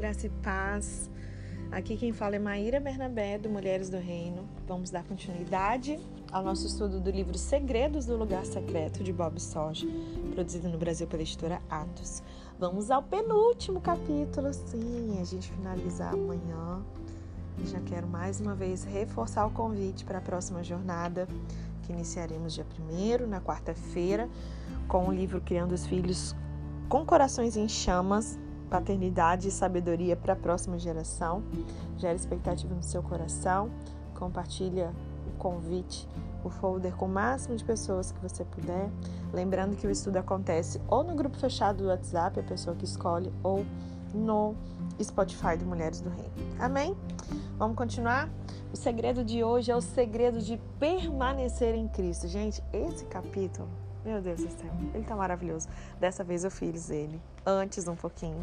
graça e paz. Aqui quem fala é Maíra Bernabé, do Mulheres do Reino. Vamos dar continuidade ao nosso estudo do livro Segredos do Lugar Secreto, de Bob Sorge, produzido no Brasil pela editora Atos. Vamos ao penúltimo capítulo, sim, a gente finaliza amanhã. Já quero mais uma vez reforçar o convite para a próxima jornada, que iniciaremos dia 1 na quarta-feira, com o livro Criando os Filhos com Corações em Chamas, paternidade e sabedoria para a próxima geração. Gera expectativa no seu coração. Compartilha o convite, o folder com o máximo de pessoas que você puder. Lembrando que o estudo acontece ou no grupo fechado do WhatsApp, a pessoa que escolhe, ou no Spotify do Mulheres do Reino. Amém? Vamos continuar? O segredo de hoje é o segredo de permanecer em Cristo. Gente, esse capítulo meu Deus do céu, ele tá maravilhoso. Dessa vez eu fiz ele antes um pouquinho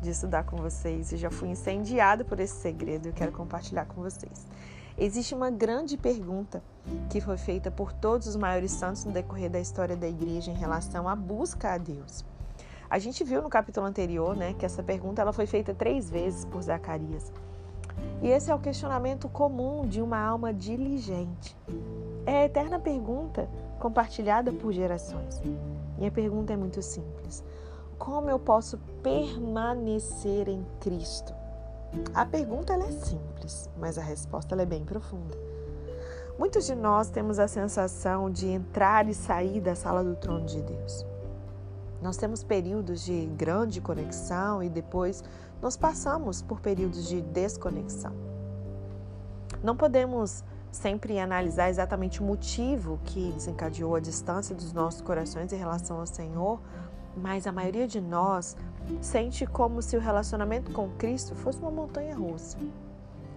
de estudar com vocês e já fui incendiado por esse segredo e eu quero compartilhar com vocês. Existe uma grande pergunta que foi feita por todos os maiores santos no decorrer da história da igreja em relação à busca a Deus. A gente viu no capítulo anterior, né, que essa pergunta ela foi feita três vezes por Zacarias. E esse é o questionamento comum de uma alma diligente. É a eterna pergunta compartilhada por gerações. Minha pergunta é muito simples: como eu posso permanecer em Cristo? A pergunta é simples, mas a resposta é bem profunda. Muitos de nós temos a sensação de entrar e sair da sala do trono de Deus. Nós temos períodos de grande conexão e depois nós passamos por períodos de desconexão. Não podemos sempre analisar exatamente o motivo que desencadeou a distância dos nossos corações em relação ao Senhor, mas a maioria de nós sente como se o relacionamento com Cristo fosse uma montanha russa.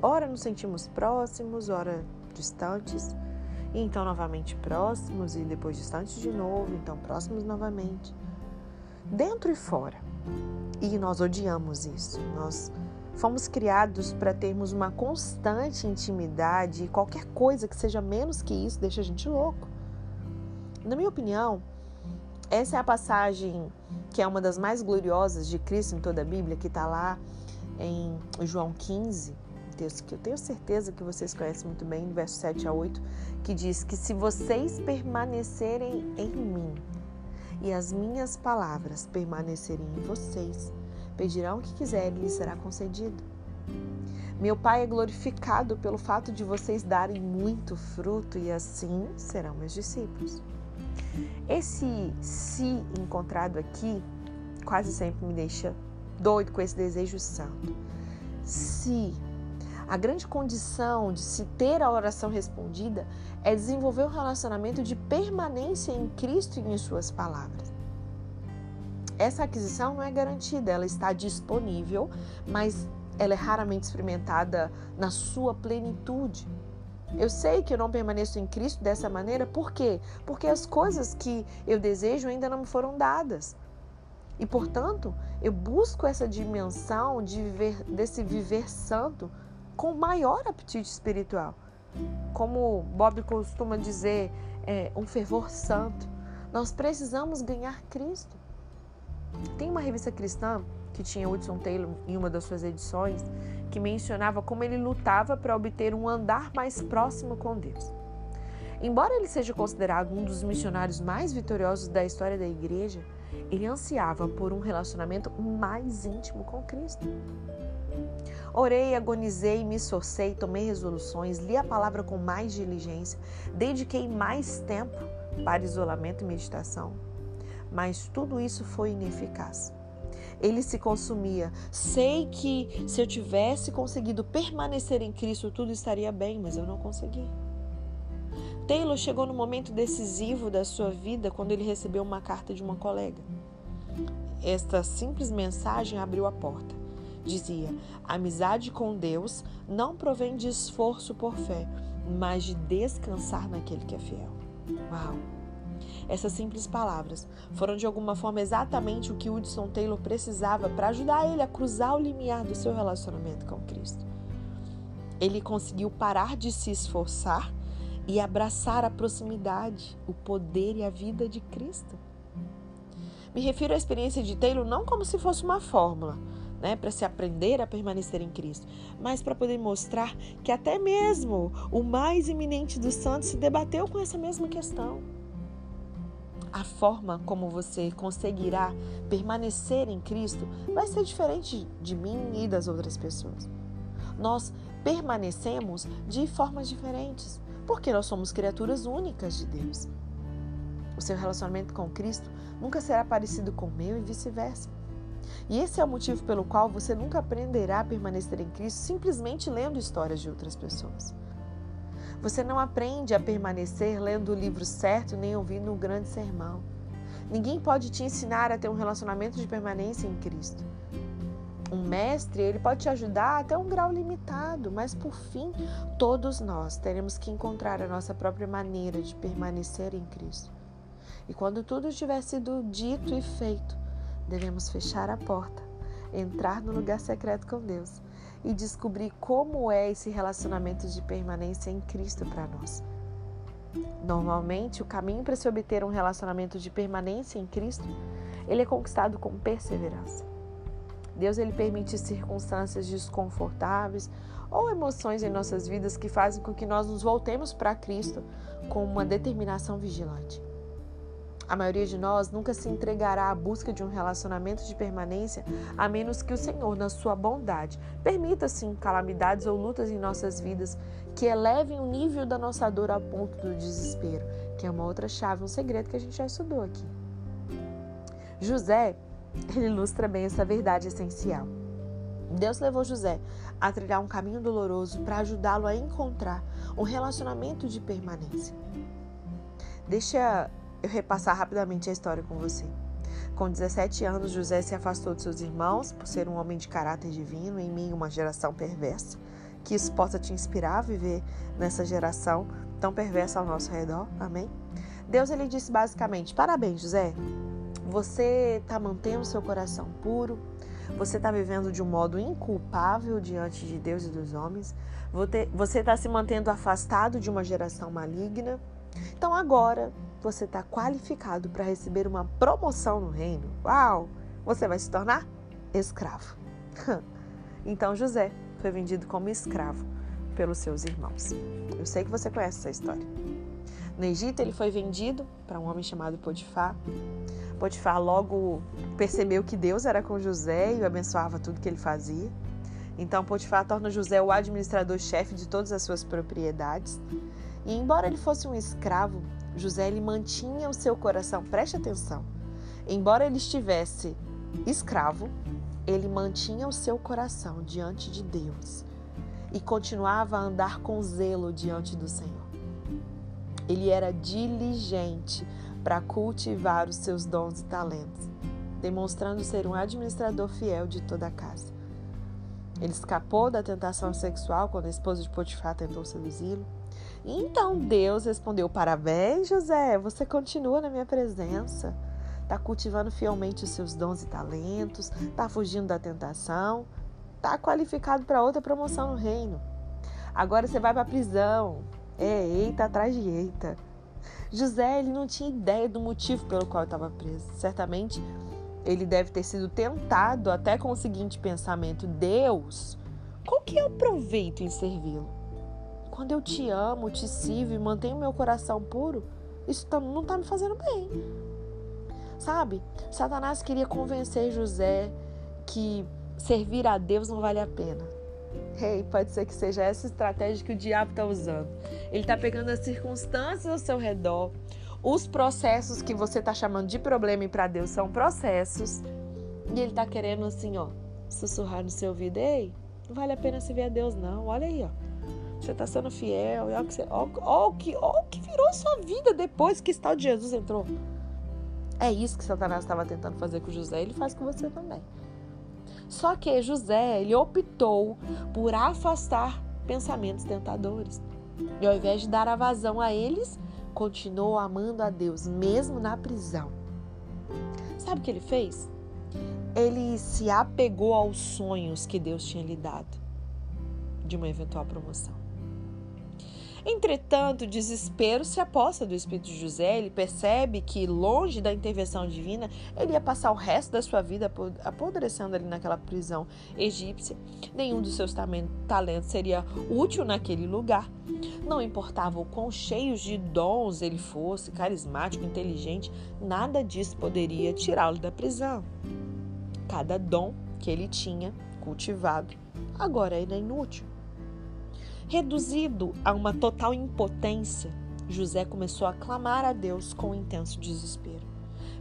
Ora nos sentimos próximos, ora distantes, e então novamente próximos e depois distantes de novo, então próximos novamente. Dentro e fora. E nós odiamos isso. Nós Fomos criados para termos uma constante intimidade e qualquer coisa que seja menos que isso deixa a gente louco. Na minha opinião, essa é a passagem que é uma das mais gloriosas de Cristo em toda a Bíblia, que está lá em João 15, texto que eu tenho certeza que vocês conhecem muito bem, do verso 7 a 8, que diz que se vocês permanecerem em mim e as minhas palavras permanecerem em vocês, Pedirão o que quiserem e lhes será concedido. Meu Pai é glorificado pelo fato de vocês darem muito fruto e assim serão meus discípulos. Esse se encontrado aqui quase sempre me deixa doido com esse desejo santo. Se a grande condição de se ter a oração respondida é desenvolver um relacionamento de permanência em Cristo e em Suas palavras. Essa aquisição não é garantida, ela está disponível, mas ela é raramente experimentada na sua plenitude. Eu sei que eu não permaneço em Cristo dessa maneira, por quê? Porque as coisas que eu desejo ainda não me foram dadas. E, portanto, eu busco essa dimensão de viver, desse viver santo com maior apetite espiritual. Como Bob costuma dizer, é, um fervor santo. Nós precisamos ganhar Cristo. Tem uma revista cristã que tinha Hudson Taylor em uma das suas edições que mencionava como ele lutava para obter um andar mais próximo com Deus. Embora ele seja considerado um dos missionários mais vitoriosos da história da igreja, ele ansiava por um relacionamento mais íntimo com Cristo. Orei, agonizei, me esforcei, tomei resoluções, li a palavra com mais diligência, dediquei mais tempo para isolamento e meditação mas tudo isso foi ineficaz. Ele se consumia. Sei que se eu tivesse conseguido permanecer em Cristo, tudo estaria bem, mas eu não consegui. Taylor chegou no momento decisivo da sua vida quando ele recebeu uma carta de uma colega. Esta simples mensagem abriu a porta. Dizia: amizade com Deus não provém de esforço por fé, mas de descansar naquele que é fiel. Uau! Essas simples palavras foram de alguma forma exatamente o que Hudson Taylor precisava para ajudar ele a cruzar o limiar do seu relacionamento com Cristo. Ele conseguiu parar de se esforçar e abraçar a proximidade, o poder e a vida de Cristo. Me refiro à experiência de Taylor não como se fosse uma fórmula, né, para se aprender a permanecer em Cristo, mas para poder mostrar que até mesmo o mais iminente dos santos se debateu com essa mesma questão. A forma como você conseguirá permanecer em Cristo vai ser diferente de mim e das outras pessoas. Nós permanecemos de formas diferentes, porque nós somos criaturas únicas de Deus. O seu relacionamento com Cristo nunca será parecido com o meu e vice-versa. E esse é o motivo pelo qual você nunca aprenderá a permanecer em Cristo simplesmente lendo histórias de outras pessoas. Você não aprende a permanecer lendo o livro certo nem ouvindo um grande sermão. Ninguém pode te ensinar a ter um relacionamento de permanência em Cristo. Um mestre, ele pode te ajudar até um grau limitado, mas por fim, todos nós teremos que encontrar a nossa própria maneira de permanecer em Cristo. E quando tudo tiver sido dito e feito, devemos fechar a porta, entrar no lugar secreto com Deus e descobrir como é esse relacionamento de permanência em Cristo para nós. Normalmente, o caminho para se obter um relacionamento de permanência em Cristo, ele é conquistado com perseverança. Deus ele permite circunstâncias desconfortáveis ou emoções em nossas vidas que fazem com que nós nos voltemos para Cristo com uma determinação vigilante. A maioria de nós nunca se entregará à busca de um relacionamento de permanência a menos que o Senhor, na sua bondade, permita sim calamidades ou lutas em nossas vidas que elevem o nível da nossa dor ao ponto do desespero, que é uma outra chave, um segredo que a gente já estudou aqui. José, ele ilustra bem essa verdade essencial. Deus levou José a trilhar um caminho doloroso para ajudá-lo a encontrar um relacionamento de permanência. Deixa eu repassar rapidamente a história com você. Com 17 anos, José se afastou de seus irmãos por ser um homem de caráter divino em meio a uma geração perversa. Que isso possa te inspirar a viver nessa geração tão perversa ao nosso redor. Amém? Deus ele disse basicamente: Parabéns, José. Você está mantendo seu coração puro. Você está vivendo de um modo inculpável diante de Deus e dos homens. Você está se mantendo afastado de uma geração maligna. Então agora você está qualificado para receber uma promoção no reino. Uau! Você vai se tornar escravo. então José foi vendido como escravo pelos seus irmãos. Eu sei que você conhece essa história. No Egito, ele foi vendido para um homem chamado Potifar. Potifar logo percebeu que Deus era com José e o abençoava tudo que ele fazia. Então, Potifar torna José o administrador-chefe de todas as suas propriedades. E, embora ele fosse um escravo, José ele mantinha o seu coração, preste atenção. Embora ele estivesse escravo, ele mantinha o seu coração diante de Deus e continuava a andar com zelo diante do Senhor. Ele era diligente para cultivar os seus dons e talentos, demonstrando ser um administrador fiel de toda a casa. Ele escapou da tentação sexual quando a esposa de Potifar tentou seduzi-lo. Então Deus respondeu: Parabéns, José, você continua na minha presença. Está cultivando fielmente os seus dons e talentos, está fugindo da tentação, está qualificado para outra promoção no reino. Agora você vai para a prisão. É, eita atrás de eita. José ele não tinha ideia do motivo pelo qual estava preso. Certamente ele deve ter sido tentado até com o seguinte pensamento: Deus, qual que é o proveito em servi-lo? Quando eu te amo, te sirvo e mantenho meu coração puro, isso tá, não está me fazendo bem. Sabe? Satanás queria convencer José que servir a Deus não vale a pena. Hey, pode ser que seja essa estratégia que o diabo está usando. Ele está pegando as circunstâncias ao seu redor, os processos que você está chamando de problema e para Deus são processos, e ele está querendo assim, ó, sussurrar no seu ouvido: ei, não vale a pena servir a Deus, não. Olha aí, ó. Você está sendo fiel. Olha o, que você, olha, que, o que virou sua vida depois que tal de Jesus entrou. É isso que Satanás estava tentando fazer com José. Ele faz com você também. Só que José, ele optou por afastar pensamentos tentadores. E ao invés de dar a vazão a eles, continuou amando a Deus, mesmo na prisão. Sabe o que ele fez? Ele se apegou aos sonhos que Deus tinha lhe dado de uma eventual promoção. Entretanto, o desespero se aposta do espírito de José. Ele percebe que, longe da intervenção divina, ele ia passar o resto da sua vida apodrecendo ali naquela prisão egípcia. Nenhum dos seus talentos seria útil naquele lugar. Não importava o quão cheios de dons ele fosse, carismático, inteligente, nada disso poderia tirá-lo da prisão. Cada dom que ele tinha cultivado agora era inútil. Reduzido a uma total impotência, José começou a clamar a Deus com um intenso desespero.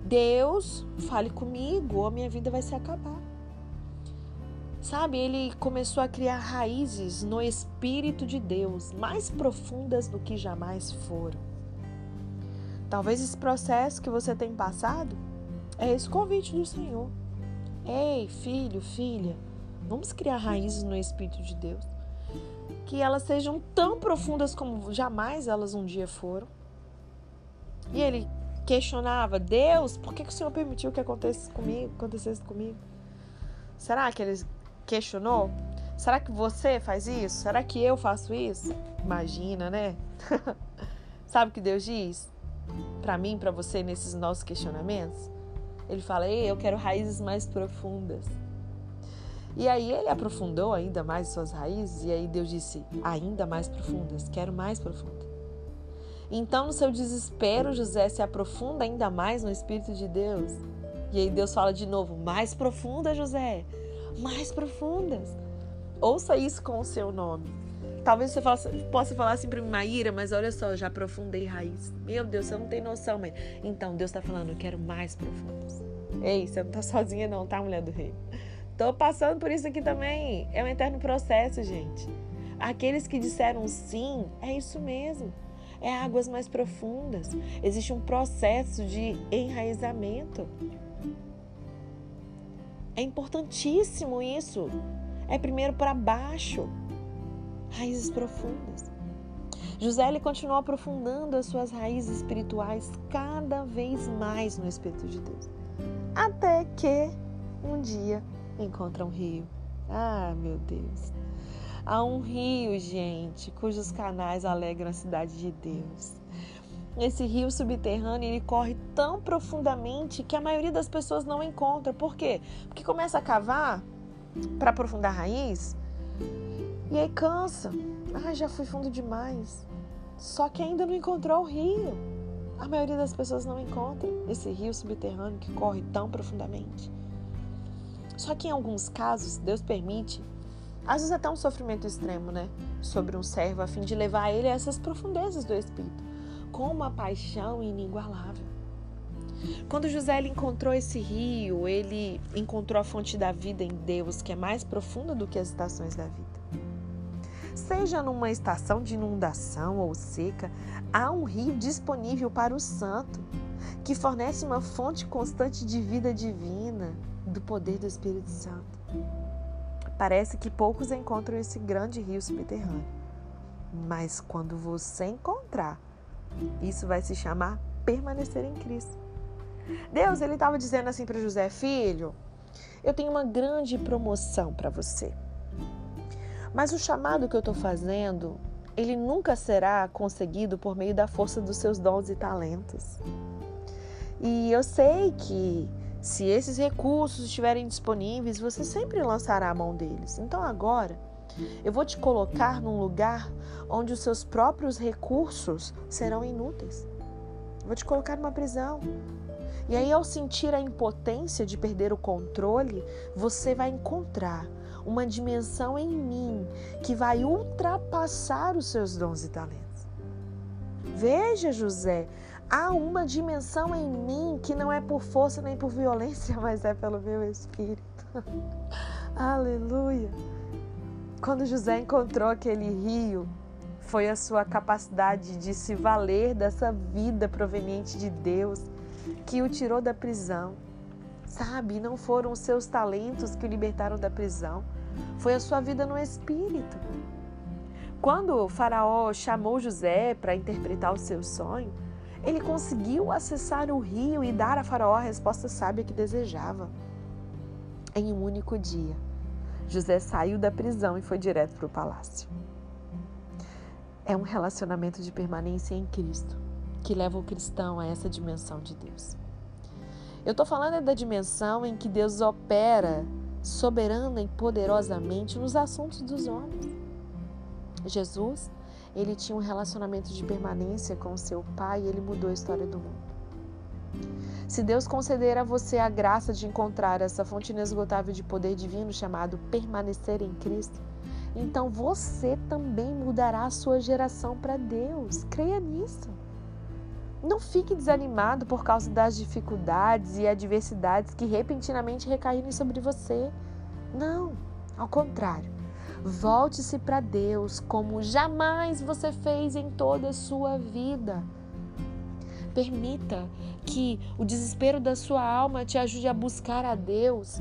Deus, fale comigo ou minha vida vai se acabar. Sabe, ele começou a criar raízes no Espírito de Deus, mais profundas do que jamais foram. Talvez esse processo que você tem passado é esse convite do Senhor. Ei, filho, filha, vamos criar raízes no Espírito de Deus que elas sejam tão profundas como jamais elas um dia foram. E ele questionava: Deus, por que, que o Senhor permitiu que acontecesse comigo, acontecesse comigo? Será que ele questionou? Será que você faz isso? Será que eu faço isso? Imagina, né? Sabe o que Deus diz para mim, para você nesses nossos questionamentos? Ele fala: Ei, eu quero raízes mais profundas. E aí ele aprofundou ainda mais suas raízes, e aí Deus disse: ainda mais profundas, quero mais profunda. Então, no seu desespero, José se aprofunda ainda mais no Espírito de Deus. E aí Deus fala de novo: mais profunda, José, mais profundas. Ouça isso com o seu nome. Talvez você possa falar assim para mim, Maíra, mas olha só, já aprofundei raiz. Meu Deus, você não tem noção, mãe. Então, Deus está falando, eu quero mais profundas. Ei, você não está sozinha não, tá, mulher do rei? Tô passando por isso aqui também. É um eterno processo, gente. Aqueles que disseram sim, é isso mesmo. É águas mais profundas. Existe um processo de enraizamento. É importantíssimo isso. É primeiro para baixo. Raízes profundas. José ele continuou aprofundando as suas raízes espirituais cada vez mais no Espírito de Deus. Até que um dia encontra um rio. Ah, meu Deus. Há um rio, gente, cujos canais alegram a cidade de Deus. Esse rio subterrâneo ele corre tão profundamente que a maioria das pessoas não encontra. Por quê? Porque começa a cavar para aprofundar a raiz e aí cansa. Ah, já fui fundo demais. Só que ainda não encontrou o rio. A maioria das pessoas não encontra esse rio subterrâneo que corre tão profundamente. Só que em alguns casos, Deus permite, às vezes até um sofrimento extremo, né? Sobre um servo, a fim de levar ele a essas profundezas do Espírito, com uma paixão inigualável. Quando José ele encontrou esse rio, ele encontrou a fonte da vida em Deus, que é mais profunda do que as estações da vida. Seja numa estação de inundação ou seca, há um rio disponível para o santo, que fornece uma fonte constante de vida divina, do poder do Espírito Santo. Parece que poucos encontram esse grande rio subterrâneo, mas quando você encontrar, isso vai se chamar permanecer em Cristo. Deus, ele estava dizendo assim para José, filho, eu tenho uma grande promoção para você. Mas o chamado que eu estou fazendo, ele nunca será conseguido por meio da força dos seus dons e talentos. E eu sei que se esses recursos estiverem disponíveis, você sempre lançará a mão deles. Então agora, eu vou te colocar num lugar onde os seus próprios recursos serão inúteis. vou te colocar numa prisão. E aí, ao sentir a impotência de perder o controle, você vai encontrar uma dimensão em mim que vai ultrapassar os seus dons e talentos. Veja, José, há uma dimensão em mim que não é por força nem por violência, mas é pelo meu espírito. Aleluia! Quando José encontrou aquele rio, foi a sua capacidade de se valer dessa vida proveniente de Deus que o tirou da prisão. Sabe, não foram os seus talentos que o libertaram da prisão, foi a sua vida no espírito. Quando o Faraó chamou José para interpretar o seu sonho, ele conseguiu acessar o rio e dar a Faraó a resposta sábia que desejava. Em um único dia, José saiu da prisão e foi direto para o palácio. é um relacionamento de permanência em Cristo que leva o cristão a essa dimensão de Deus. Eu estou falando da dimensão em que Deus opera soberana e poderosamente nos assuntos dos homens. Jesus, ele tinha um relacionamento de permanência com seu Pai e ele mudou a história do mundo. Se Deus conceder a você a graça de encontrar essa fonte inesgotável de poder divino chamado permanecer em Cristo, então você também mudará a sua geração para Deus. Creia nisso. Não fique desanimado por causa das dificuldades e adversidades que repentinamente recaírem sobre você. Não, ao contrário. Volte-se para Deus como jamais você fez em toda a sua vida. Permita que o desespero da sua alma te ajude a buscar a Deus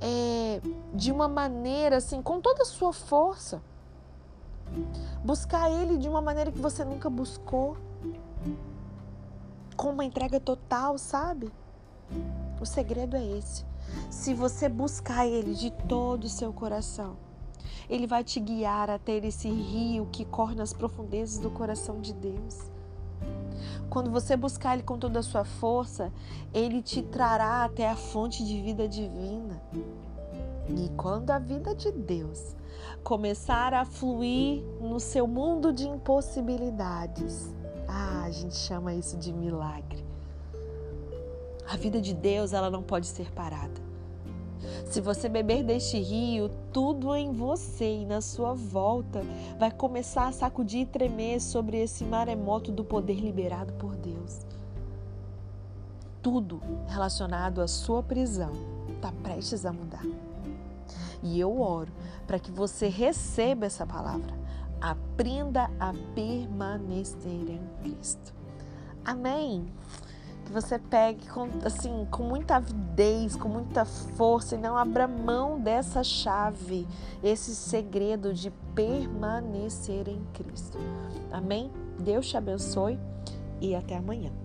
é, de uma maneira assim, com toda a sua força. Buscar Ele de uma maneira que você nunca buscou. Com uma entrega total, sabe? O segredo é esse. Se você buscar Ele de todo o seu coração, Ele vai te guiar até esse rio que corre nas profundezas do coração de Deus. Quando você buscar Ele com toda a sua força, Ele te trará até a fonte de vida divina. E quando a vida de Deus começar a fluir no seu mundo de impossibilidades, ah, a gente chama isso de milagre. A vida de Deus, ela não pode ser parada. Se você beber deste rio, tudo em você e na sua volta vai começar a sacudir e tremer sobre esse maremoto do poder liberado por Deus. Tudo relacionado à sua prisão está prestes a mudar. E eu oro para que você receba essa palavra. Aprenda a permanecer em Cristo. Amém. Que você pegue com, assim, com muita avidez, com muita força e não abra mão dessa chave, esse segredo de permanecer em Cristo. Amém? Deus te abençoe e até amanhã.